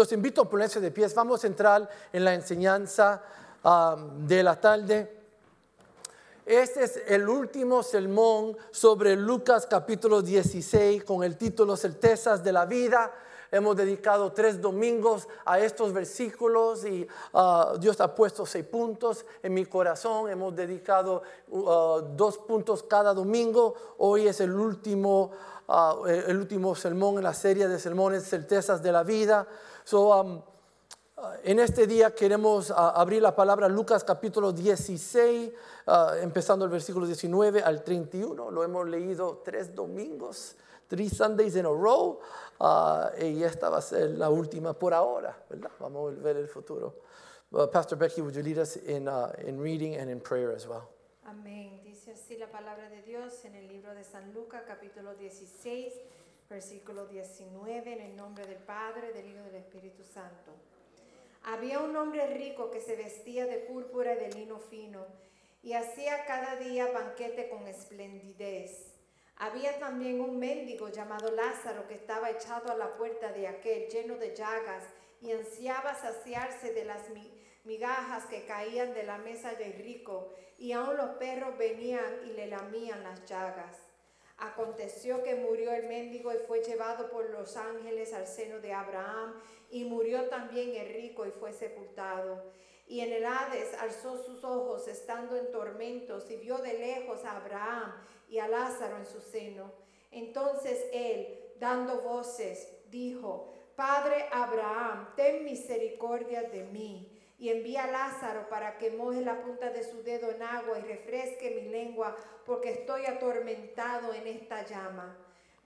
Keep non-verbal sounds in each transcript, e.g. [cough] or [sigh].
Los invito a ponerse de pies. Vamos a entrar en la enseñanza de la tarde. Este es el último sermón sobre Lucas capítulo 16 con el título Certezas de la vida. Hemos dedicado tres domingos a estos versículos y uh, Dios ha puesto seis puntos en mi corazón. Hemos dedicado uh, dos puntos cada domingo. Hoy es el último, uh, el último sermón en la serie de sermones Certezas de la vida. So, um, en este día queremos abrir la palabra Lucas capítulo 16, empezando el versículo 19 al 31. Lo hemos leído tres domingos, three Sundays in a row. Uh, y esta va a ser la última por ahora, ¿verdad? Vamos a ver el futuro. Uh, Pastor Becky, would you lead us in, uh, in reading and in prayer as well? Amén. Dice así la palabra de Dios en el libro de San Lucas, capítulo 16, versículo 19, en el nombre del Padre, del Hijo y del Espíritu Santo. Había un hombre rico que se vestía de púrpura y de lino fino y hacía cada día banquete con esplendidez. Había también un mendigo llamado Lázaro que estaba echado a la puerta de aquel, lleno de llagas, y ansiaba saciarse de las migajas que caían de la mesa del rico, y aun los perros venían y le lamían las llagas. Aconteció que murió el mendigo y fue llevado por los ángeles al seno de Abraham, y murió también el rico y fue sepultado. Y en el Hades alzó sus ojos estando en tormentos y vio de lejos a Abraham y a Lázaro en su seno. Entonces él, dando voces, dijo, Padre Abraham, ten misericordia de mí y envía a Lázaro para que moje la punta de su dedo en agua y refresque mi lengua, porque estoy atormentado en esta llama.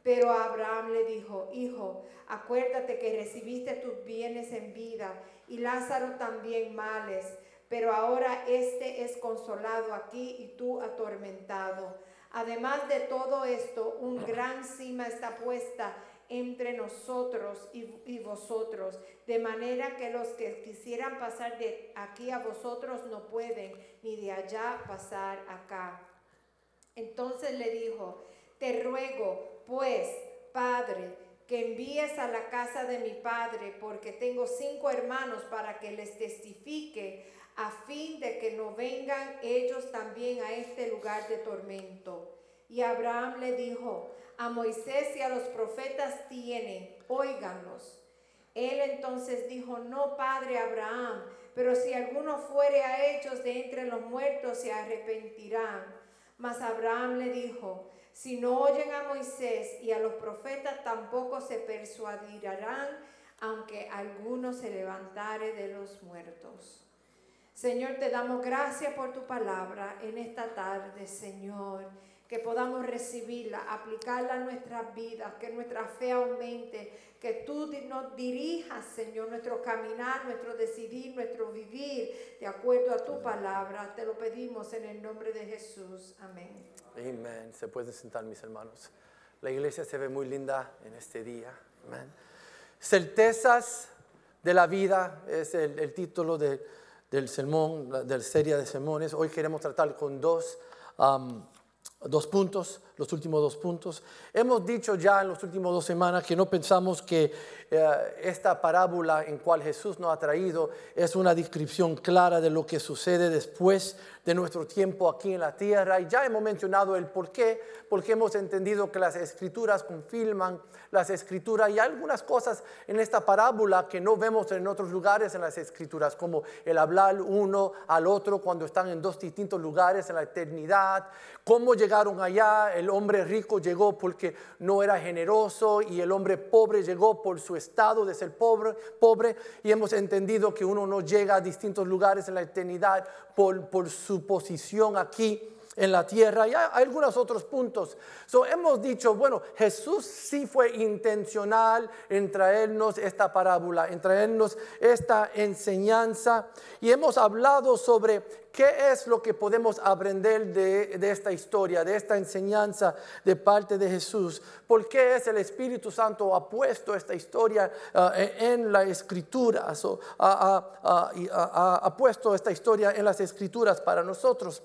Pero Abraham le dijo, Hijo, acuérdate que recibiste tus bienes en vida y Lázaro también males, pero ahora éste es consolado aquí y tú atormentado. Además de todo esto, un gran cima está puesta entre nosotros y, vosotros, de manera que los que quisieran pasar de aquí a vosotros no pueden, ni de allá pasar acá. Entonces le dijo, te ruego, pues, Padre, que envíes a la casa de mi Padre, porque tengo cinco hermanos para que les testifique a fin de que no vengan ellos también a este lugar de tormento. Y Abraham le dijo, a Moisés y a los profetas tienen, óiganlos. Él entonces dijo, no, padre Abraham, pero si alguno fuere a ellos de entre los muertos se arrepentirán. Mas Abraham le dijo, si no oyen a Moisés y a los profetas tampoco se persuadirán, aunque alguno se levantare de los muertos. Señor, te damos gracias por tu palabra en esta tarde, Señor. Que podamos recibirla, aplicarla a nuestras vidas, que nuestra fe aumente, que tú nos dirijas, Señor, nuestro caminar, nuestro decidir, nuestro vivir, de acuerdo a tu palabra. Te lo pedimos en el nombre de Jesús. Amén. Amén. Se puede sentar, mis hermanos. La iglesia se ve muy linda en este día. Amén. Certezas de la vida es el título de del sermón, de la serie de sermones. Hoy queremos tratar con dos, dos puntos, los últimos dos puntos. Hemos dicho ya en las últimas dos semanas que no pensamos que eh, esta parábola en cual Jesús nos ha traído es una descripción clara de lo que sucede después de nuestro tiempo aquí en la tierra. Y ya hemos mencionado el por qué, porque hemos entendido que las escrituras confirman las escrituras y algunas cosas en esta parábola que no vemos en otros lugares en las escrituras, como el hablar uno al otro cuando están en dos distintos lugares en la eternidad, cómo llegaron allá, el hombre rico llegó porque no era generoso y el hombre pobre llegó por su estado de ser pobre, pobre. Y hemos entendido que uno no llega a distintos lugares en la eternidad por, por su posición aquí en la tierra y hay algunos otros puntos. So, hemos dicho, bueno, Jesús sí fue intencional en traernos esta parábola, en traernos esta enseñanza y hemos hablado sobre qué es lo que podemos aprender de, esta historia, de esta enseñanza de parte de Jesús. ¿Por qué es el Espíritu Santo ha puesto esta historia uh, en la escritura? ha puesto esta historia en las escrituras para nosotros.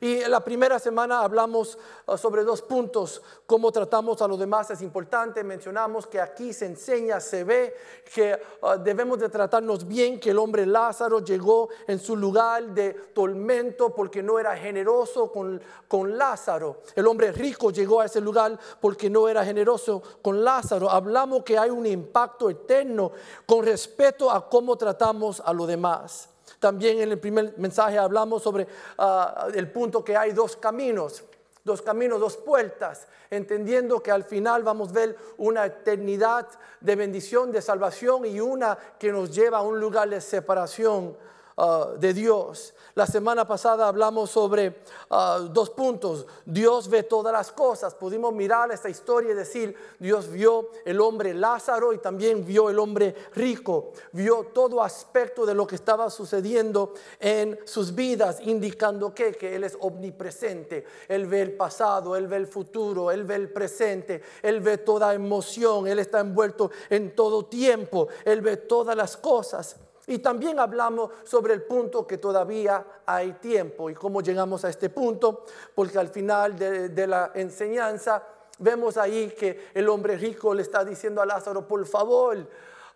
Y la primera semana hablamos uh, sobre dos puntos, cómo tratamos a los demás es importante, mencionamos que aquí se enseña, se ve que uh, debemos de tratarnos bien, que el hombre Lázaro llegó en su lugar de tormento porque no era generoso con, con Lázaro. El hombre rico llegó a ese lugar porque no era generoso con Lázaro. Hablamos que hay un impacto eterno con respecto a cómo tratamos a los demás. También en el primer mensaje hablamos sobre ah, el punto que hay dos caminos, dos caminos, dos puertas, entendiendo que al final vamos a ver una eternidad de bendición, de salvación y una que nos lleva a un lugar de separación ah, de Dios. La semana pasada hablamos sobre ah, dos puntos. Dios ve todas las cosas. Pudimos mirar esta historia y decir, Dios vio el hombre Lázaro y también vio el hombre rico. Vio todo aspecto de lo que estaba sucediendo en sus vidas, indicando que, que Él es omnipresente. Él ve el pasado, Él ve el futuro, Él ve el presente, Él ve toda emoción, Él está envuelto en todo tiempo, Él ve todas las cosas. Y también hablamos sobre el punto que todavía hay tiempo y cómo llegamos a este punto, porque al final de, la enseñanza vemos ahí que el hombre rico le está diciendo a Lázaro, por favor,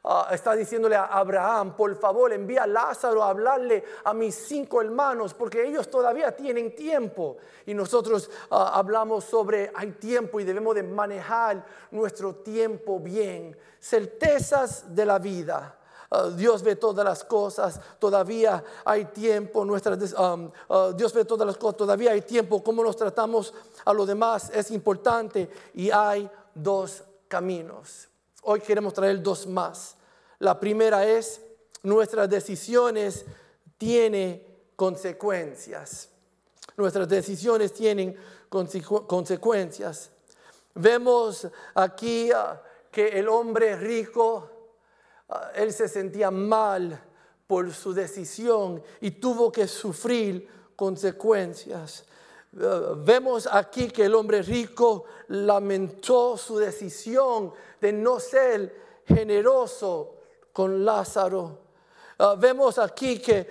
ah, está diciéndole a Abraham, por favor, envía a Lázaro a hablarle a mis cinco hermanos, porque ellos todavía tienen tiempo. Y nosotros ah, hablamos sobre hay tiempo y debemos de manejar nuestro tiempo bien. Certezas de la vida Ah, Dios ve todas las cosas, todavía hay tiempo, um, ah, Dios ve todas las cosas, todavía hay tiempo, cómo nos tratamos a los demás es importante y hay dos caminos. Hoy queremos traer dos más. La primera es, nuestras decisiones tienen consecuencias. Nuestras decisiones tienen consecuencias. Vemos aquí ah, que el hombre rico él se sentía mal por su decisión y tuvo que sufrir consecuencias. Ah, vemos aquí que el hombre rico lamentó su decisión de no ser generoso con Lázaro. Ah, vemos aquí que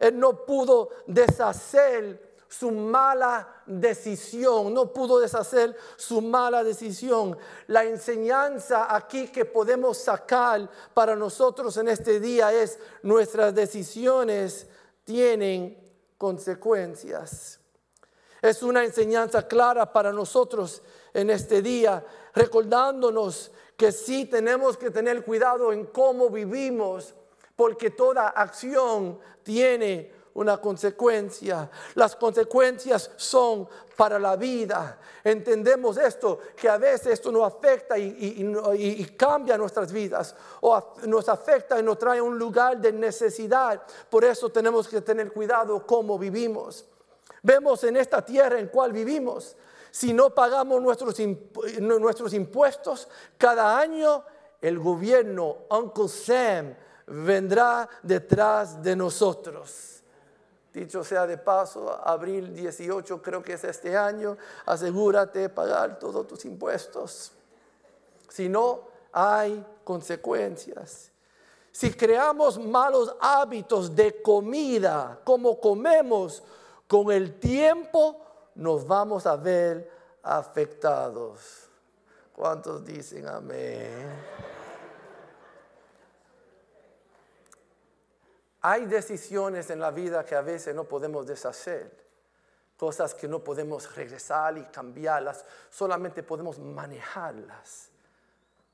él no pudo deshacer su mala decisión, no pudo deshacer su mala decisión. La enseñanza aquí que podemos sacar para nosotros en este día es nuestras decisiones tienen consecuencias. Es una enseñanza clara para nosotros en este día, recordándonos que sí tenemos que tener cuidado en cómo vivimos, porque toda acción tiene una consecuencia. Las consecuencias son para la vida. Entendemos esto, que a veces esto nos afecta y, cambia nuestras vidas, o nos afecta y nos trae un lugar de necesidad. Por eso tenemos que tener cuidado cómo vivimos. Vemos en esta tierra en cual vivimos, si no pagamos nuestros, nuestros impuestos cada año, el gobierno, Uncle Sam, vendrá detrás de nosotros. Dicho sea de paso, abril 18 creo que es este año, asegúrate de pagar todos tus impuestos. Si no, hay consecuencias. Si creamos malos hábitos de comida, como comemos, con el tiempo nos vamos a ver afectados. ¿Cuántos dicen amén? Hay decisiones en la vida que a veces no podemos deshacer, cosas que no podemos regresar y cambiarlas, solamente podemos manejarlas.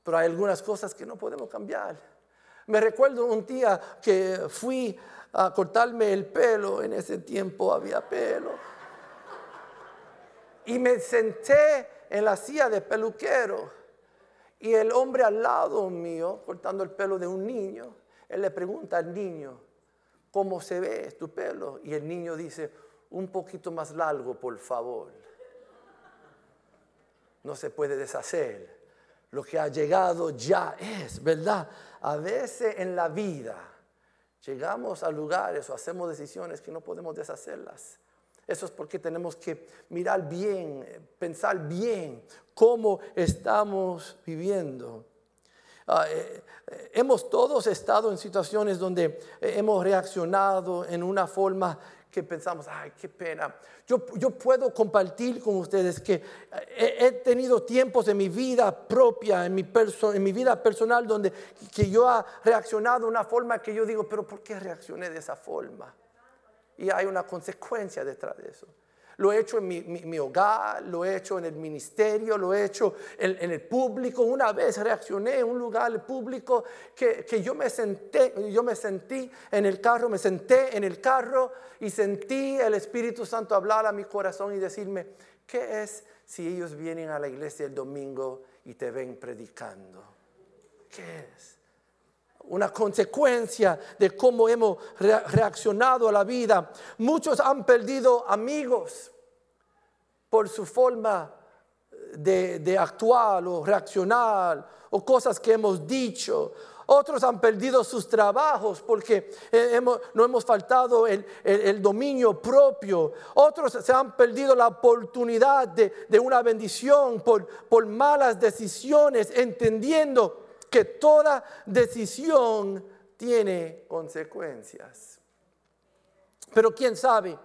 Pero hay algunas cosas que no podemos cambiar. Me recuerdo un día que fui a cortarme el pelo, en ese tiempo había pelo, y me senté en la silla de peluquero. Y el hombre al lado mío, cortando el pelo de un niño, él le pregunta al niño, ¿Cómo se ve tu pelo? Y el niño dice, un poquito más largo, por favor. No se puede deshacer. Lo que ha llegado ya es, ¿verdad? A veces en la vida llegamos a lugares o hacemos decisiones que no podemos deshacerlas. Eso es porque tenemos que mirar bien, pensar bien cómo estamos viviendo. Ah, eh, hemos todos estado en situaciones donde hemos reaccionado en una forma que pensamos, ay, qué pena. Yo, yo puedo compartir con ustedes que he, tenido tiempos en mi vida propia, en mi, en mi vida personal, donde que yo he reaccionado de una forma que yo digo, pero ¿por qué reaccioné de esa forma? Y hay una consecuencia detrás de eso lo he hecho en mi, hogar, lo he hecho en el ministerio, lo he hecho en, el público. Una vez reaccioné en un lugar público que, yo, me senté, yo me sentí en el carro, me senté en el carro y sentí el Espíritu Santo hablar a mi corazón y decirme, ¿qué es si ellos vienen a la iglesia el domingo y te ven predicando? ¿Qué es? Una consecuencia de cómo hemos reaccionado a la vida. Muchos han perdido amigos por su forma de, actuar o reaccionar o cosas que hemos dicho. Otros han perdido sus trabajos porque no hemos faltado el, dominio propio. Otros se han perdido la oportunidad de, una bendición por, por malas decisiones, entendiendo que toda decisión tiene consecuencias. Pero quién sabe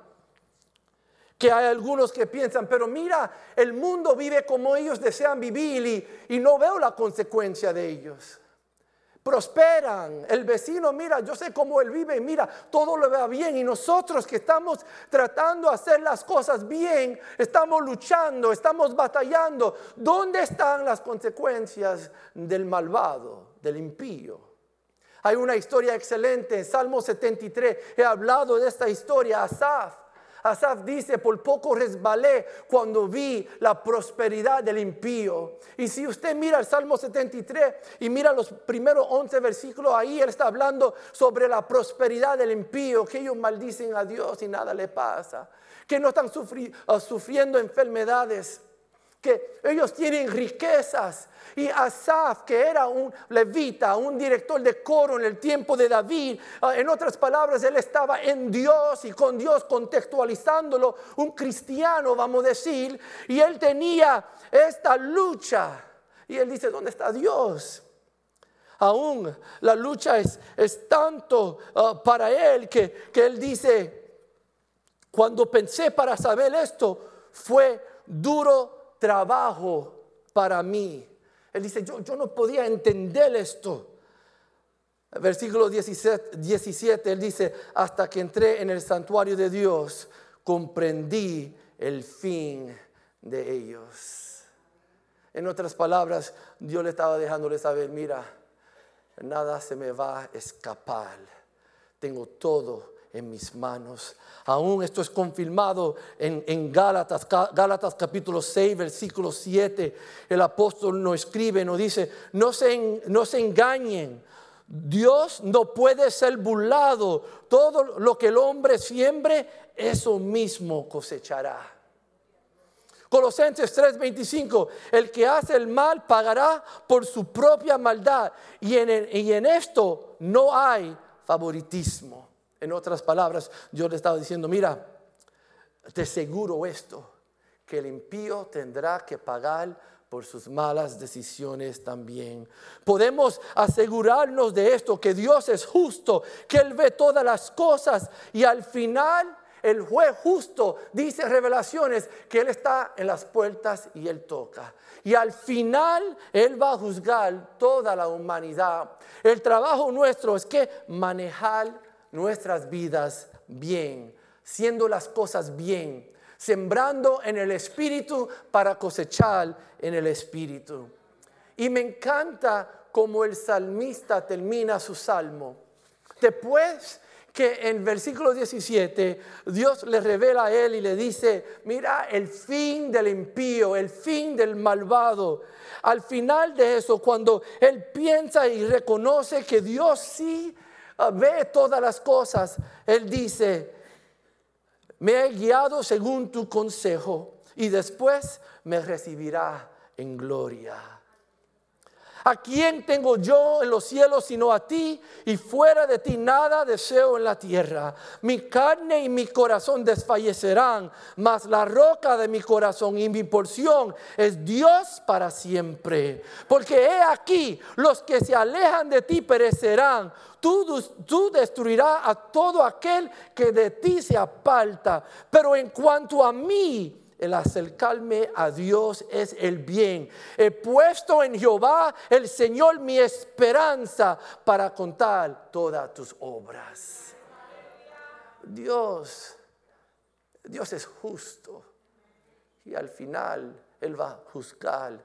que hay algunos que piensan, pero mira, el mundo vive como ellos desean vivir y, no veo la consecuencia de ellos prosperan. El vecino, mira, yo sé cómo él vive, mira, todo lo va bien. Y nosotros que estamos tratando de hacer las cosas bien, estamos luchando, estamos batallando. ¿Dónde están las consecuencias del malvado, del impío? Hay una historia excelente en Salmo 73. He hablado de esta historia, Asaf. Asaf dice, por poco resbalé cuando vi la prosperidad del impío. Y si usted mira el Salmo 73 y mira los primeros 11 versículos, ahí él está hablando sobre la prosperidad del impío, que ellos maldicen a Dios y nada le pasa, que no están ah, sufriendo enfermedades que ellos tienen riquezas. Y Asaf, que era un levita, un director de coro en el tiempo de David, ah, en otras palabras, él estaba en Dios y con Dios contextualizándolo, un cristiano, vamos a decir, y él tenía esta lucha. Y él dice, ¿dónde está Dios? Aún la lucha es, es tanto ah, para él que, que él dice, cuando pensé para saber esto, fue duro trabajo para mí. Él dice, yo, yo no podía entender esto. Versículo 17, 17, él dice, hasta que entré en el santuario de Dios, comprendí el fin de ellos. En otras palabras, Dios le estaba dejándole saber, mira, nada se me va a escapar. Tengo todo en mis manos. Aún esto es confirmado en, Gálatas, Gálatas capítulo 6, versículo 7. El apóstol nos escribe, nos dice, no se, no se engañen. Dios no puede ser burlado. Todo lo que el hombre siembre, eso mismo cosechará. Colosenses 3:25, el que hace el mal pagará por su propia maldad. Y en, y en esto no hay favoritismo. En otras palabras, Dios le estaba diciendo, mira, te seguro esto, que el impío tendrá que pagar por sus malas decisiones también. Podemos asegurarnos de esto, que Dios es justo, que Él ve todas las cosas y al final el juez justo dice revelaciones que Él está en las puertas y Él toca. Y al final Él va a juzgar toda la humanidad. El trabajo nuestro es que manejar nuestras vidas bien, siendo las cosas bien, sembrando en el Espíritu para cosechar en el Espíritu. Y me encanta como el salmista termina su salmo. Después que en versículo 17 Dios le revela a él y le dice, mira el fin del impío, el fin del malvado. Al final de eso, cuando él piensa y reconoce que Dios sí ve todas las cosas, Él dice, me he guiado según tu consejo y después me recibirá en gloria. ¿A quién tengo yo en los cielos sino a ti? Y fuera de ti nada deseo en la tierra. Mi carne y mi corazón desfallecerán, mas la roca de mi corazón y mi porción es Dios para siempre. Porque he aquí, los que se alejan de ti perecerán. Tú, tú, destruirás a todo aquel que de ti se aparta. Pero en cuanto a mí, el acercarme a Dios es el bien. He puesto en Jehová el Señor mi esperanza para contar todas tus obras. Dios, Dios es justo y al final Él va a juzgar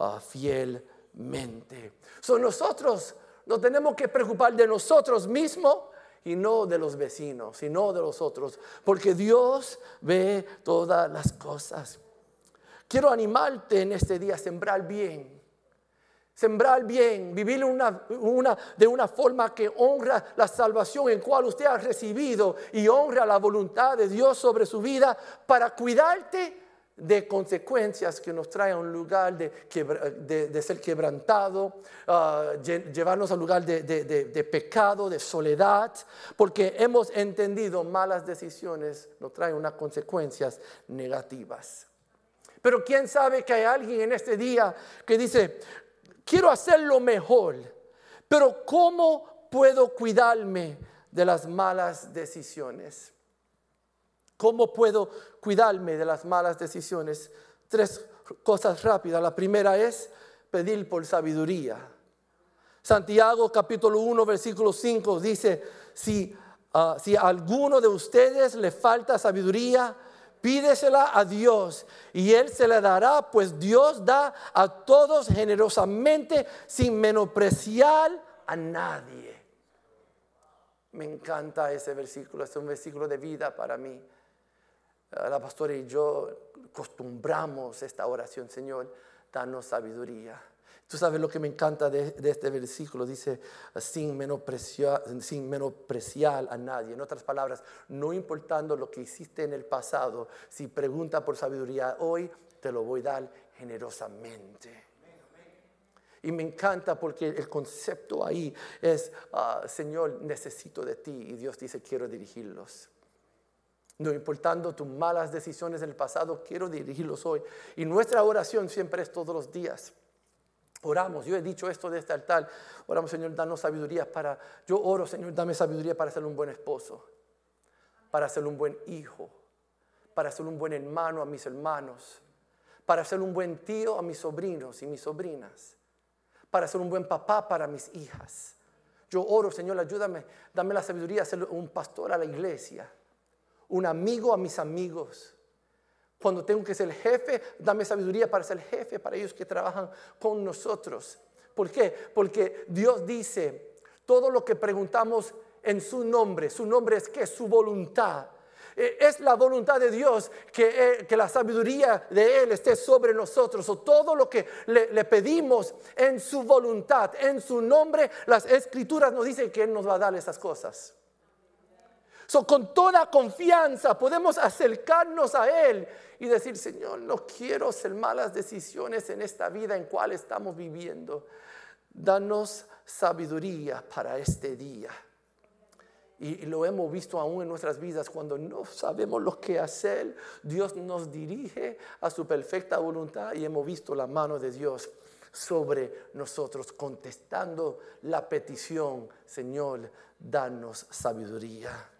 ah, fielmente. Son nosotros, nos tenemos que preocupar de nosotros mismos y no de los vecinos, sino de los otros, porque Dios ve todas las cosas. Quiero animarte en este día a sembrar bien. Sembrar bien, vivir de una forma que honra la salvación en cual usted ha recibido y honra la voluntad de Dios sobre su vida para cuidarte de consecuencias que nos trae a un lugar de, ser quebrantado, ah, llevarnos al lugar de, pecado, de soledad, porque hemos entendido malas decisiones nos traen unas consecuencias negativas. Pero quién sabe que hay alguien en este día que dice, quiero hacerlo mejor, pero ¿cómo puedo cuidarme de las malas decisiones? ¿Cómo puedo cuidarme de las malas decisiones? Tres cosas rápidas. La primera es pedir por sabiduría. Santiago capítulo 1 versículo 5 dice, si, ah, si a alguno de ustedes le falta sabiduría, pídesela a Dios y Él se la dará, pues Dios da a todos generosamente sin menospreciar a nadie. Me encanta ese versículo, es un versículo de vida para mí. La pastora y yo acostumbramos esta oración, Señor, danos sabiduría. Tú sabes lo que me encanta de, este versículo, dice, sin menospreciar, sin menospreciar a nadie. En otras palabras, no importando lo que hiciste en el pasado, si pregunta por sabiduría hoy, te lo voy a dar generosamente. Y me encanta porque el concepto ahí es, ah, Señor, necesito de ti. Y Dios dice, quiero dirigirlos. No importando tus malas decisiones del pasado, quiero dirigirlos hoy. Y nuestra oración siempre es todos los días. Oramos, yo he dicho esto de este altar. Oramos, Señor, danos sabiduría para. Yo oro, Señor, dame sabiduría para ser un buen esposo, para ser un buen hijo, para ser un buen hermano a mis hermanos, para ser un buen tío a mis sobrinos y mis sobrinas, para ser un buen papá para mis hijas. Yo oro, Señor, ayúdame, dame la sabiduría a ser un pastor a la iglesia un amigo a mis amigos. Cuando tengo que ser el jefe, dame sabiduría para ser jefe, para ellos que trabajan con nosotros. ¿Por qué? Porque Dios dice, todo lo que preguntamos en su nombre, su nombre es que su voluntad. Eh, es la voluntad de Dios que, eh, que, la sabiduría de Él esté sobre nosotros. O todo lo que le, le, pedimos en su voluntad, en su nombre, las escrituras nos dicen que Él nos va a dar esas cosas con toda confianza podemos acercarnos a Él y decir, Señor, no quiero hacer malas decisiones en esta vida en cual estamos viviendo. Danos sabiduría para este día. Y, lo hemos visto aún en nuestras vidas, cuando no sabemos lo que hacer, Dios nos dirige a su perfecta voluntad y hemos visto la mano de Dios sobre nosotros, contestando la petición, Señor, danos sabiduría.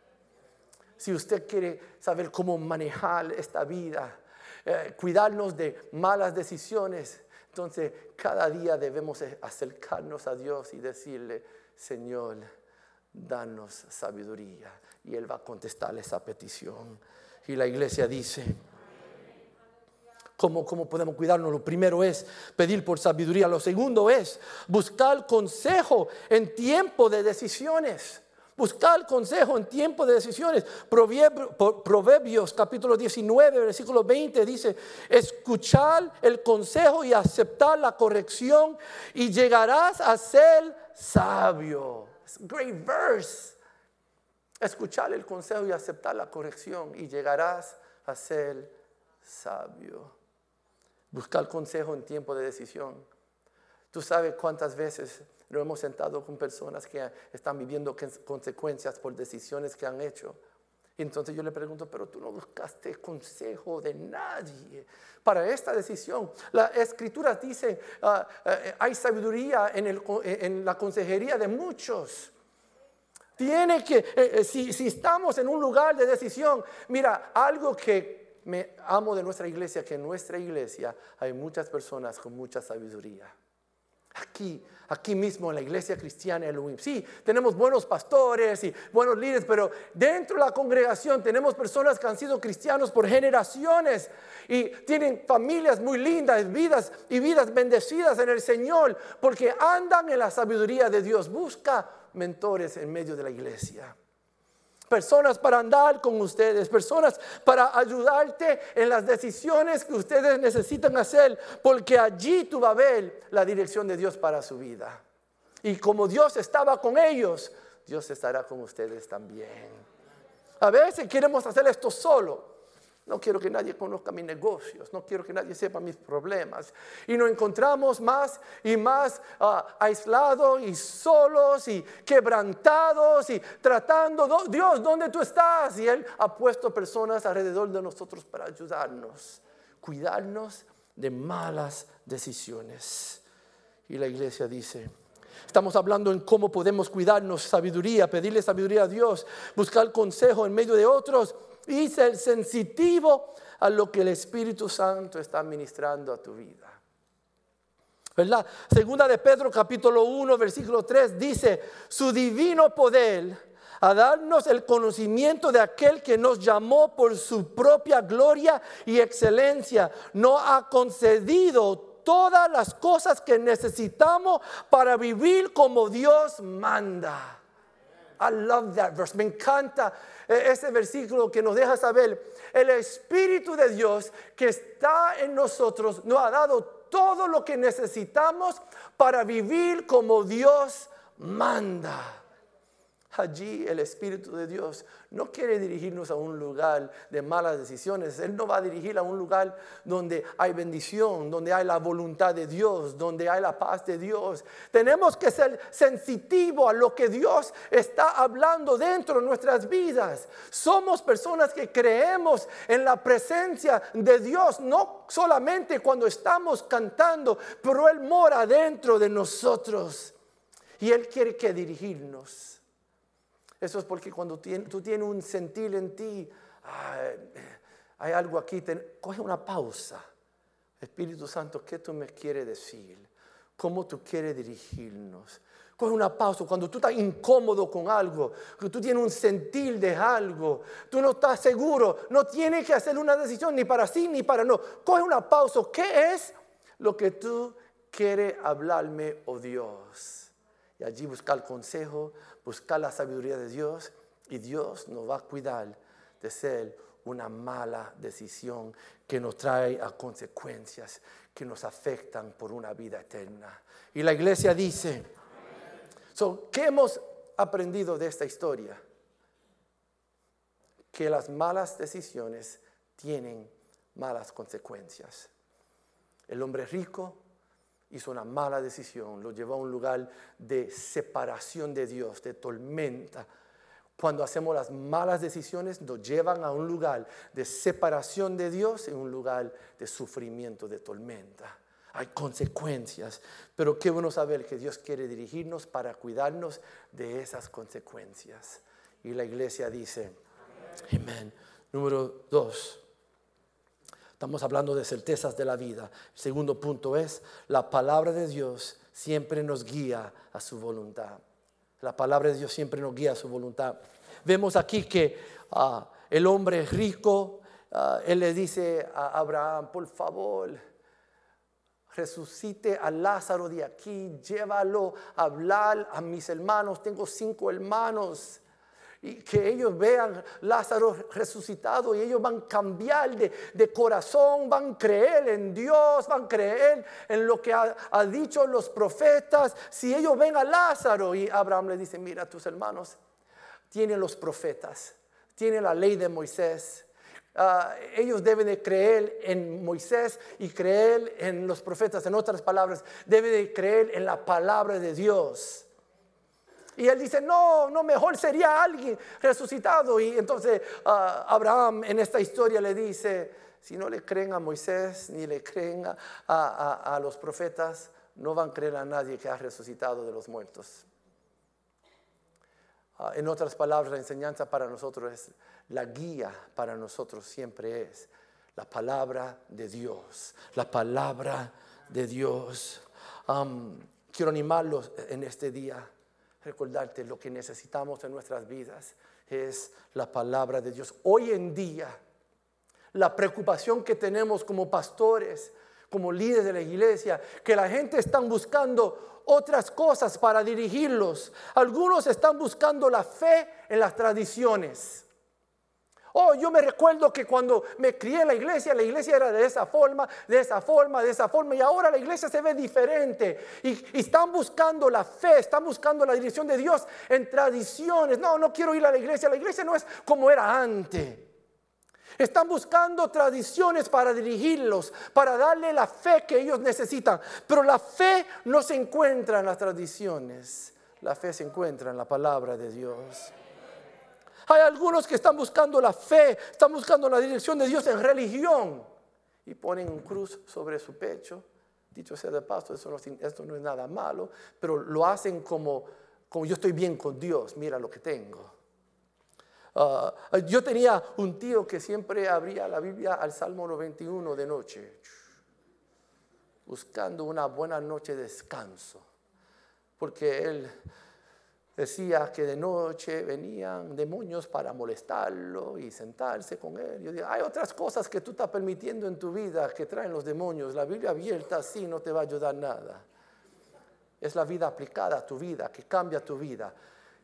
Si usted quiere saber cómo manejar esta vida, eh, cuidarnos de malas decisiones, entonces cada día debemos acercarnos a Dios y decirle, Señor, danos sabiduría. Y Él va a contestar esa petición. Y la iglesia dice, ¿Cómo, ¿Cómo, podemos cuidarnos? Lo primero es pedir por sabiduría. Lo segundo es buscar consejo en tiempo de decisiones. Buscar consejo en tiempo de decisiones. Proverbios, capítulo 19, versículo 20 dice, escuchar el consejo y aceptar la corrección y llegarás a ser sabio. great verse. Escuchar el consejo y aceptar la corrección y llegarás a ser sabio. Buscar consejo en tiempo de decisión. Tú sabes cuántas veces nos hemos sentado con personas que están viviendo consecuencias por decisiones que han hecho. Entonces yo le pregunto, pero tú no buscaste consejo de nadie para esta decisión. La escritura dice, ah, eh, hay sabiduría en, la consejería de muchos. Tiene que, eh, eh, si, si estamos en un lugar de decisión, mira, algo que me amo de nuestra iglesia, que en nuestra iglesia hay muchas personas con mucha sabiduría. Aquí, aquí mismo en la iglesia cristiana Elohim. Sí, tenemos buenos pastores y buenos líderes, pero dentro de la congregación tenemos personas que han sido cristianos por generaciones y tienen familias muy lindas, vidas y vidas bendecidas en el Señor, porque andan en la sabiduría de Dios. Busca mentores en medio de la iglesia personas para andar con ustedes, personas para ayudarte en las decisiones que ustedes necesitan hacer, porque allí tú vas a ver la dirección de Dios para su vida. Y como Dios estaba con ellos, Dios estará con ustedes también. A veces queremos hacer esto solo. No quiero que nadie conozca mis negocios, no quiero que nadie sepa mis problemas. Y nos encontramos más y más ah, aislados y solos y quebrantados y tratando, Dios, ¿dónde tú estás? Y Él ha puesto personas alrededor de nosotros para ayudarnos, cuidarnos de malas decisiones. Y la iglesia dice, Estamos hablando en cómo podemos cuidarnos, sabiduría, pedirle sabiduría a Dios, buscar consejo en medio de otros y ser sensitivo a lo que el Espíritu Santo está ministrando a tu vida. ¿Verdad? Segunda de Pedro capítulo 1 versículo 3 dice, su divino poder a darnos el conocimiento de aquel que nos llamó por su propia gloria y excelencia, no ha concedido todas las cosas que necesitamos para vivir como Dios manda. I love that verse. Me encanta e-, ese versículo que nos deja saber el Espíritu de Dios que está en nosotros nos ha dado todo lo que necesitamos para vivir como Dios manda. Allí el Espíritu de Dios no quiere dirigirnos a un lugar de malas decisiones. Él no va a dirigir a un lugar donde hay bendición, donde hay la voluntad de Dios, donde hay la paz de Dios. Tenemos que ser sensitivos a lo que Dios está hablando dentro de nuestras vidas. Somos personas que creemos en la presencia de Dios, no solamente cuando estamos cantando, pero Él mora dentro de nosotros. Y Él quiere que dirigirnos. Eso es porque cuando tú tienes un sentir en ti, hay algo aquí, coge una pausa. Espíritu Santo, ¿qué tú me quieres decir? ¿Cómo tú quieres dirigirnos? Coge una pausa cuando tú estás incómodo con algo, que tú tienes un sentir de algo, tú no estás seguro, no tienes que hacer una decisión ni para sí ni para no. Coge una pausa. ¿Qué es lo que tú quieres hablarme, oh Dios? Y allí buscar consejo, buscar la sabiduría de Dios y Dios nos va a cuidar de ser una mala decisión que nos trae a consecuencias que nos afectan por una vida eterna. Y la iglesia dice, ¿qué hemos aprendido de esta historia? Que las malas decisiones tienen malas consecuencias. El hombre rico hizo una mala decisión, lo llevó a un lugar de separación de Dios, de tormenta. Cuando hacemos las malas decisiones nos llevan a un lugar de separación de Dios en un lugar de sufrimiento, de tormenta. Hay consecuencias, pero qué bueno saber que Dios quiere dirigirnos para cuidarnos de esas consecuencias. Y la iglesia dice, amén. Número dos, Estamos hablando de certezas de la vida. El segundo punto es, la palabra de Dios siempre nos guía a su voluntad. La palabra de Dios siempre nos guía a su voluntad. Vemos aquí que ah, el hombre rico, ah, él le dice a Abraham, por favor, resucite a Lázaro de aquí, llévalo a hablar a mis hermanos, tengo cinco hermanos y que ellos vean Lázaro resucitado y ellos van a cambiar de, corazón, van a creer en Dios, van a creer en lo que ha, dicho los profetas. Si ellos ven a Lázaro y Abraham le dice, mira, tus hermanos tienen los profetas, tienen la ley de Moisés. Ah, ellos deben de creer en Moisés y creer en los profetas. En otras palabras, deben de creer en la palabra de Dios. Y él dice, no, no, mejor sería alguien resucitado. Y entonces ah, Abraham en esta historia le dice, si no le creen a Moisés ni le creen a, los profetas, no van a creer a nadie que ha resucitado de los muertos. Ah, en otras palabras, la enseñanza para nosotros es, la guía para nosotros siempre es la palabra de Dios, la palabra de Dios. quiero animarlos en este día, recordarte lo que necesitamos en nuestras vidas es la palabra de Dios. Hoy en día, la preocupación que tenemos como pastores, como líderes de la iglesia, que la gente está buscando otras cosas para dirigirlos. Algunos están buscando la fe en las tradiciones. Oh, yo me recuerdo que cuando me crié en la iglesia, la iglesia era de esa forma, de esa forma, de esa forma, y ahora la iglesia se ve diferente. Y, están buscando la fe, están buscando la dirección de Dios en tradiciones. No, no quiero ir a la iglesia, la iglesia no es como era antes. Están buscando tradiciones para dirigirlos, para darle la fe que ellos necesitan. Pero la fe no se encuentra en las tradiciones, la fe se encuentra en la palabra de Dios. Hay algunos que están buscando la fe, están buscando la dirección de Dios en religión y ponen un cruz sobre su pecho. Dicho sea de paso, eso no, esto no es nada malo, pero lo hacen como, como yo estoy bien con Dios, mira lo que tengo. Ah, yo tenía un tío que siempre abría la Biblia al Salmo 91 de noche, buscando una buena noche de descanso, porque él decía que de noche venían demonios para molestarlo y sentarse con él. Yo digo, hay otras cosas que tú estás permitiendo en tu vida que traen los demonios. La Biblia abierta así no te va a ayudar nada. Es la vida aplicada a tu vida, que cambia tu vida,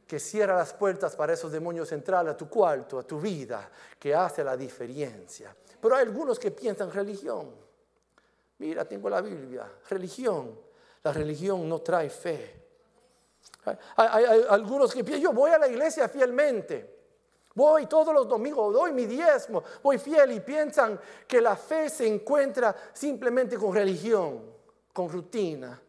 que cierra las puertas para esos demonios entrar a tu cuarto, a tu vida, que hace la diferencia. Pero hay algunos que piensan religión. Mira, tengo la Biblia, religión. La religión no trae fe. Hay, algunos que yo voy a la iglesia fielmente. Voy todos los domingos, doy mi diezmo, voy fiel y piensan que la fe se encuentra simplemente con religión, con rutina.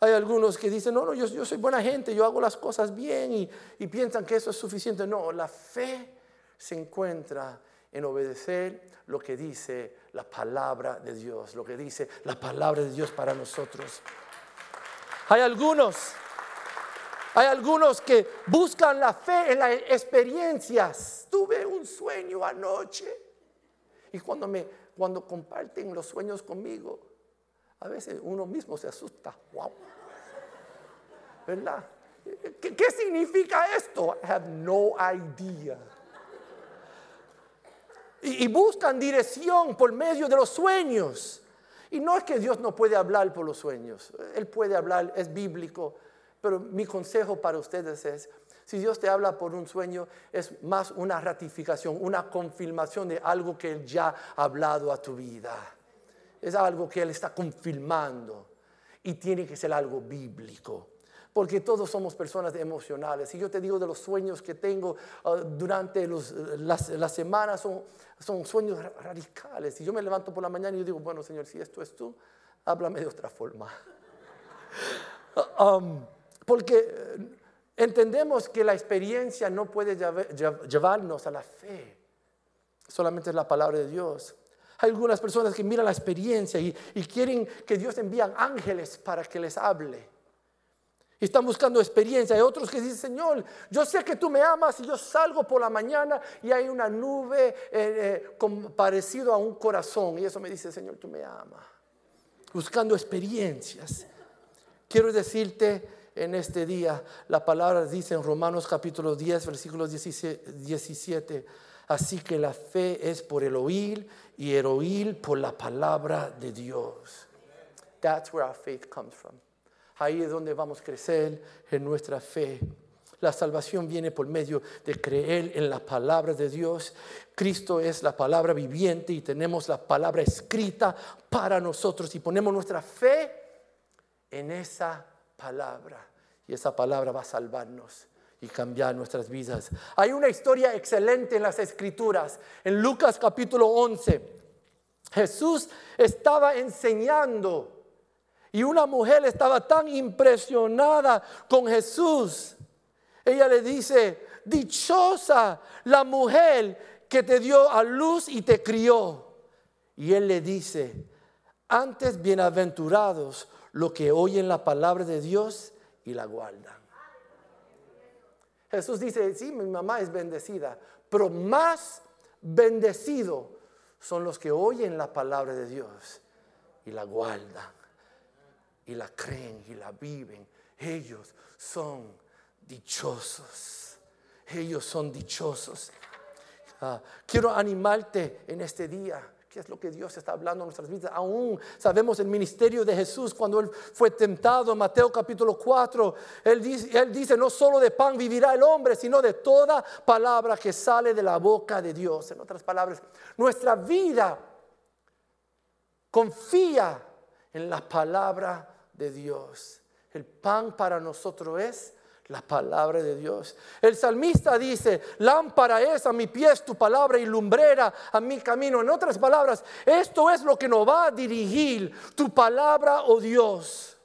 Hay algunos que dicen, no, no, yo, soy buena gente, yo hago las cosas bien y, y piensan que eso es suficiente. No, la fe se encuentra en obedecer lo que dice la palabra de Dios, lo que dice la palabra de Dios para nosotros. Hay algunos hay algunos que buscan la fe en las experiencias. Tuve un sueño anoche. Y cuando, me, cuando comparten los sueños conmigo, a veces uno mismo se asusta. Wow. ¿Verdad? ¿Qué, ¿Qué, significa esto? I have no idea. Y, y buscan dirección por medio de los sueños. Y no es que Dios no puede hablar por los sueños. Él puede hablar, es bíblico. Pero mi consejo para ustedes es, si Dios te habla por un sueño, es más una ratificación, una confirmación de algo que Él ya ha hablado a tu vida. Es algo que Él está confirmando y tiene que ser algo bíblico. Porque todos somos personas emocionales. Si yo te digo de los sueños que tengo ah, durante las, semanas, son, sueños radicales. Si yo me levanto por la mañana y yo digo, bueno, Señor, si esto es tú, háblame de otra forma. [laughs] um, porque eh, entendemos que la experiencia no puede llevarnos a la fe. Solamente es la palabra de Dios. Hay algunas personas que miran la experiencia y, quieren que Dios envíe ángeles para que les hable. Y están buscando experiencia. Hay otros que dicen, Señor, yo sé que tú me amas y yo salgo por la mañana y hay una nube eh, eh, parecido a un corazón. Y eso me dice, Señor, tú me amas. Buscando experiencias. Quiero decirte en este día. La palabra dice en Romanos capítulo 10, versículo 17, así que la fe es por el oír y el oír por la palabra de Dios. That's where our faith comes from. Ahí es donde vamos a crecer en nuestra fe. La salvación viene por medio de creer en la palabra de Dios. Cristo es la palabra viviente y tenemos la palabra escrita para nosotros y ponemos nuestra fe en esa palabra. Y esa palabra va a salvarnos. y cambiar nuestras vidas. Hay una historia excelente en las escrituras. En Lucas capítulo 11, Jesús estaba enseñando y una mujer estaba tan impresionada con Jesús. Ella le dice, dichosa la mujer que te dio a luz y te crió. Y él le dice, antes bienaventurados los que oyen la palabra de Dios y la guardan. Jesús dice, sí, mi mamá es bendecida, pero más bendecido son los que oyen la palabra de Dios y la guardan, y la creen y la viven. Ellos son dichosos. Ellos son dichosos. Ah, quiero animarte en este día ¿Qué es lo que Dios está hablando en nuestras vidas? Aún sabemos el ministerio de Jesús cuando Él fue tentado, en Mateo capítulo 4, él dice, él dice, no solo de pan vivirá el hombre, sino de toda palabra que sale de la boca de Dios. En otras palabras, nuestra vida confía en la palabra de Dios. El pan para nosotros es la palabra de Dios. El salmista dice, lámpara es a mi pies tu palabra y lumbrera a mi camino. En otras palabras, esto es lo que nos va a dirigir tu palabra, oh Dios.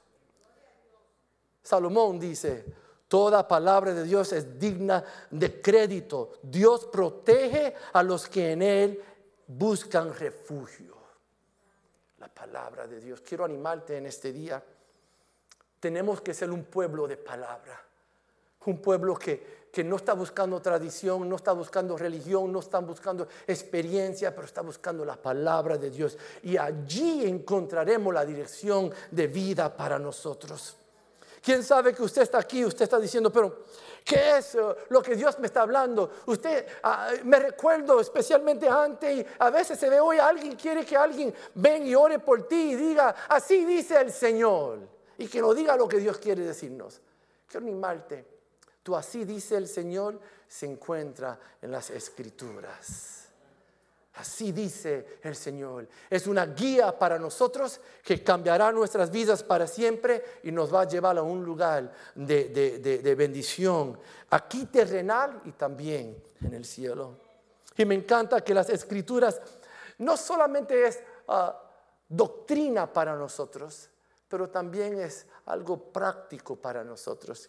Salomón dice, toda palabra de Dios es digna de crédito. Dios protege a los que en Él buscan refugio. La palabra de Dios. Quiero animarte en este día. Tenemos que ser un pueblo de palabra un pueblo que, que no está buscando tradición, no está buscando religión, no está buscando experiencia, pero está buscando la palabra de Dios. Y allí encontraremos la dirección de vida para nosotros. ¿Quién sabe que usted está aquí? Usted está diciendo, pero ¿qué es eh, lo que Dios me está hablando? Usted, ah, me recuerdo especialmente antes, y a veces se ve hoy, alguien quiere que alguien venga y ore por ti y diga, así dice el Señor. Y que no diga lo que Dios quiere decirnos. Quiero animarte Tú así dice el Señor, se encuentra en las escrituras. Así dice el Señor. Es una guía para nosotros que cambiará nuestras vidas para siempre y nos va a llevar a un lugar de, bendición, aquí terrenal y también en el cielo. Y me encanta que las escrituras no solamente es ah, doctrina para nosotros, pero también es algo práctico para nosotros.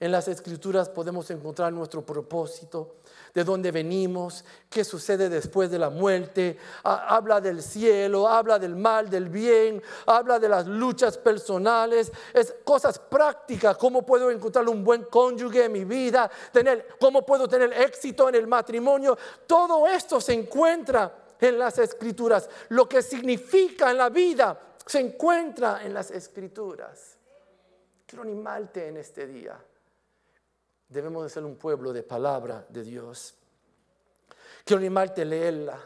En las escrituras podemos encontrar nuestro propósito, de dónde venimos, qué sucede después de la muerte. habla del cielo, habla del mal, del bien, habla de las luchas personales, es cosas prácticas, cómo puedo encontrar un buen cónyuge en mi vida, cómo puedo tener éxito en el matrimonio. Todo esto se encuentra en las escrituras. Lo que significa en la vida se encuentra en las escrituras. Quiero animarte en este día Debemos de ser un pueblo de palabra de Dios. Quiero animarte a leerla.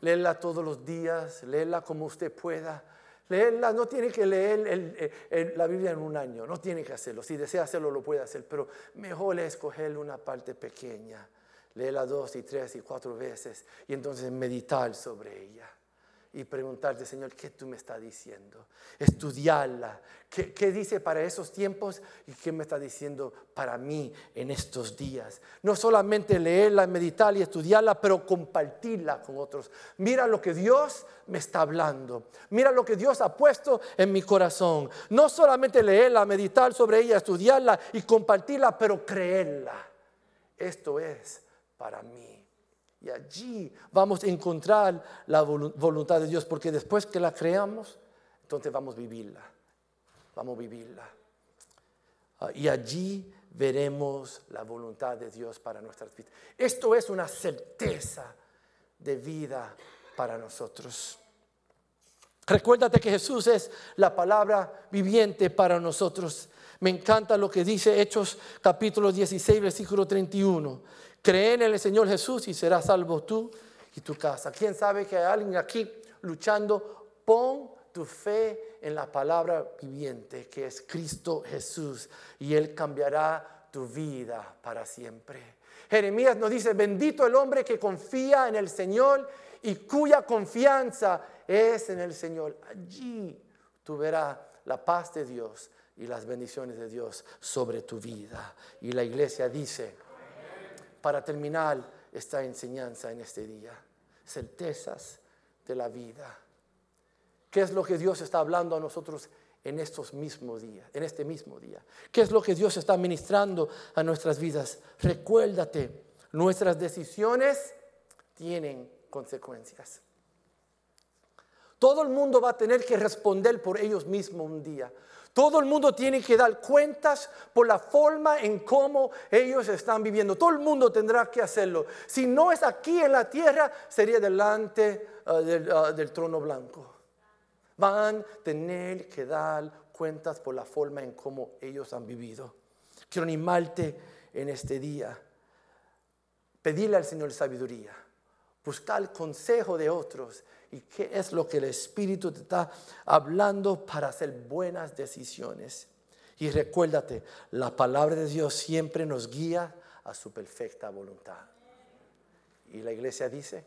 Leerla todos los días, leerla como usted pueda. Leerla, no tiene que leer la Biblia en un año, no tiene que hacerlo. Si desea hacerlo, lo puede hacer, pero mejor es escoger una parte pequeña, leerla dos y tres y cuatro veces y entonces meditar sobre ella y preguntarte, Señor, ¿qué tú me estás diciendo? Estudiarla. ¿Qué, dice para esos tiempos y qué me está diciendo para mí en estos días? No solamente leerla, meditarla y estudiarla, pero compartirla con otros. Mira lo que Dios me está hablando. Mira lo que Dios ha puesto en mi corazón. No solamente leerla, meditar sobre ella, estudiarla y compartirla, pero creerla. Esto es para mí. Y allí vamos a encontrar la voluntad de Dios, porque después que la creamos, entonces vamos a vivirla. Vamos a vivirla. Ah, y allí veremos la voluntad de Dios para nuestras vidas. Esto es una certeza de vida para nosotros. Recuérdate que Jesús es la palabra viviente para nosotros. Me encanta lo que dice Hechos capítulo 16, versículo 31 Cree en el Señor Jesús y serás salvo tú y tu casa. ¿Quién sabe que hay alguien aquí luchando? Pon tu fe en la palabra viviente que es Cristo Jesús y Él cambiará tu vida para siempre. Jeremías nos dice, bendito el hombre que confía en el Señor y cuya confianza es en el Señor. Allí tú verás la paz de Dios y las bendiciones de Dios sobre tu vida. Y la iglesia dice, para terminar esta enseñanza en este día, certezas de la vida. ¿Qué es lo que Dios está hablando a nosotros en estos mismos días, en este mismo día? ¿Qué es lo que Dios está ministrando a nuestras vidas? Recuérdate, nuestras decisiones tienen consecuencias. Todo el mundo va a tener que responder por ellos mismos un día. Todo el mundo tiene que dar cuentas por la forma en cómo ellos están viviendo. Todo el mundo tendrá que hacerlo. Si no es aquí en la tierra, sería delante uh, del, uh, del trono blanco. Van a tener que dar cuentas por la forma en cómo ellos han vivido. Quiero animarte en este día. Pedirle al Señor sabiduría. Buscar el consejo de otros y qué es lo que el Espíritu te está hablando para hacer buenas decisiones. Y recuérdate, la palabra de Dios siempre nos guía a su perfecta voluntad. Y la iglesia dice,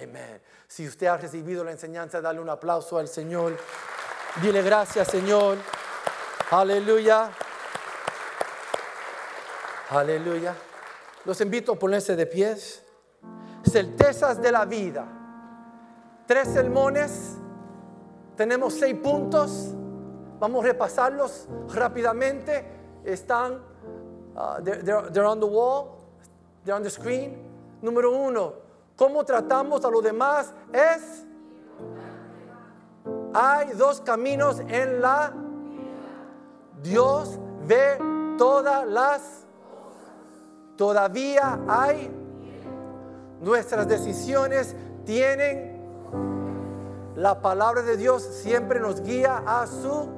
amén. Si usted ha recibido la enseñanza, dale un aplauso al Señor. Dile gracias, Señor. Aleluya. Aleluya. Los invito a ponerse de pies. Certezas de la vida tres sermones, tenemos seis puntos, vamos a repasarlos rápidamente, están, uh, they're, on the wall, they're on the screen. Número uno, cómo tratamos a los demás es, hay dos caminos en la, Dios ve todas las, todavía hay, nuestras decisiones tienen la palabra de Dios siempre nos guía a su...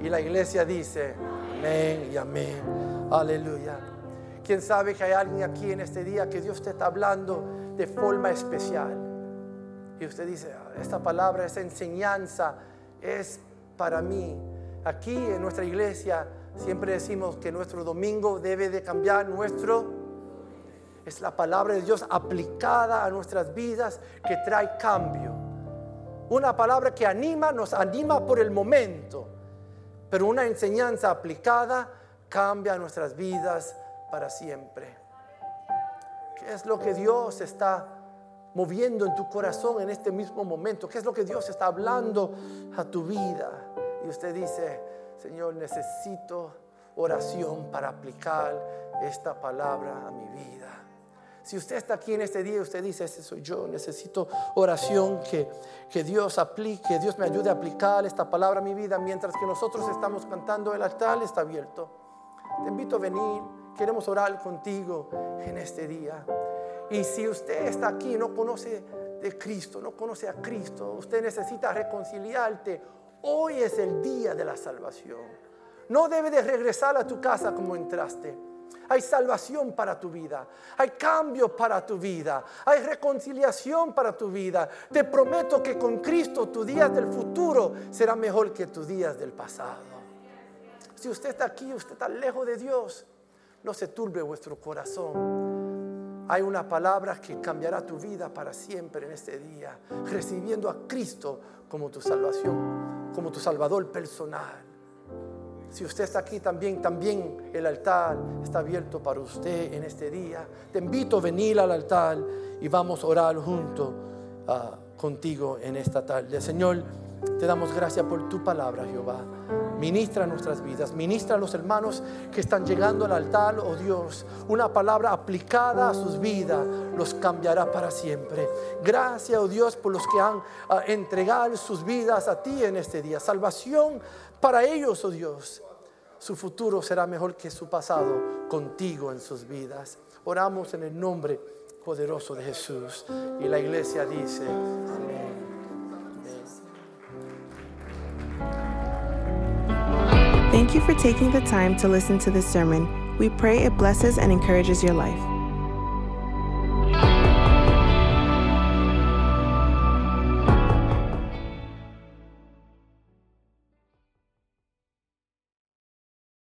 Y la iglesia dice, amén y amén. Aleluya. ¿Quién sabe que hay alguien aquí en este día que Dios te está hablando de forma especial? Y usted dice, ah, esta palabra, esta enseñanza es para mí. Aquí en nuestra iglesia siempre decimos que nuestro domingo debe de cambiar nuestro es la palabra de Dios aplicada a nuestras vidas que trae cambio. Una palabra que anima, nos anima por el momento, pero una enseñanza aplicada cambia nuestras vidas para siempre. ¿Qué es lo que Dios está moviendo en tu corazón en este mismo momento? ¿Qué es lo que Dios está hablando a tu vida? Y usted dice, Señor, necesito oración para aplicar esta palabra a mi vida. Si usted está aquí en este día y usted dice, ese soy yo, necesito oración, que, que Dios aplique, que Dios me ayude a aplicar esta palabra a mi vida mientras que nosotros estamos cantando, el altar está abierto. Te invito a venir, queremos orar contigo en este día. Y si usted está aquí y no conoce de Cristo, no conoce a Cristo, usted necesita reconciliarte. Hoy es el día de la salvación. No debe de regresar a tu casa como entraste. Hay salvación para tu vida. Hay cambio para tu vida. Hay reconciliación para tu vida. Te prometo que con Cristo tus días del futuro serán mejor que tus días del pasado. Si usted está aquí, usted está lejos de Dios, no se turbe vuestro corazón. Hay una palabra que cambiará tu vida para siempre en este día, recibiendo a Cristo como tu salvación, como tu Salvador personal. Si usted está aquí también, también el altar está abierto para usted en este día. Te invito a venir al altar y vamos a orar junto ah, contigo en esta tarde. Señor, te damos gracias por tu palabra, Jehová. Ministra nuestras vidas, ministra a los hermanos que están llegando al altar, oh Dios. Una palabra aplicada a sus vidas los cambiará para siempre. Gracias, oh Dios, por los que han ah, entregado sus vidas a ti en este día. Salvación para ellos, oh Dios. Su futuro será mejor que su pasado contigo en sus vidas. Oramos en el nombre poderoso de Jesús. Y la iglesia dice, amén. Thank you for taking the time to listen to this sermon. We pray it blesses and encourages your life.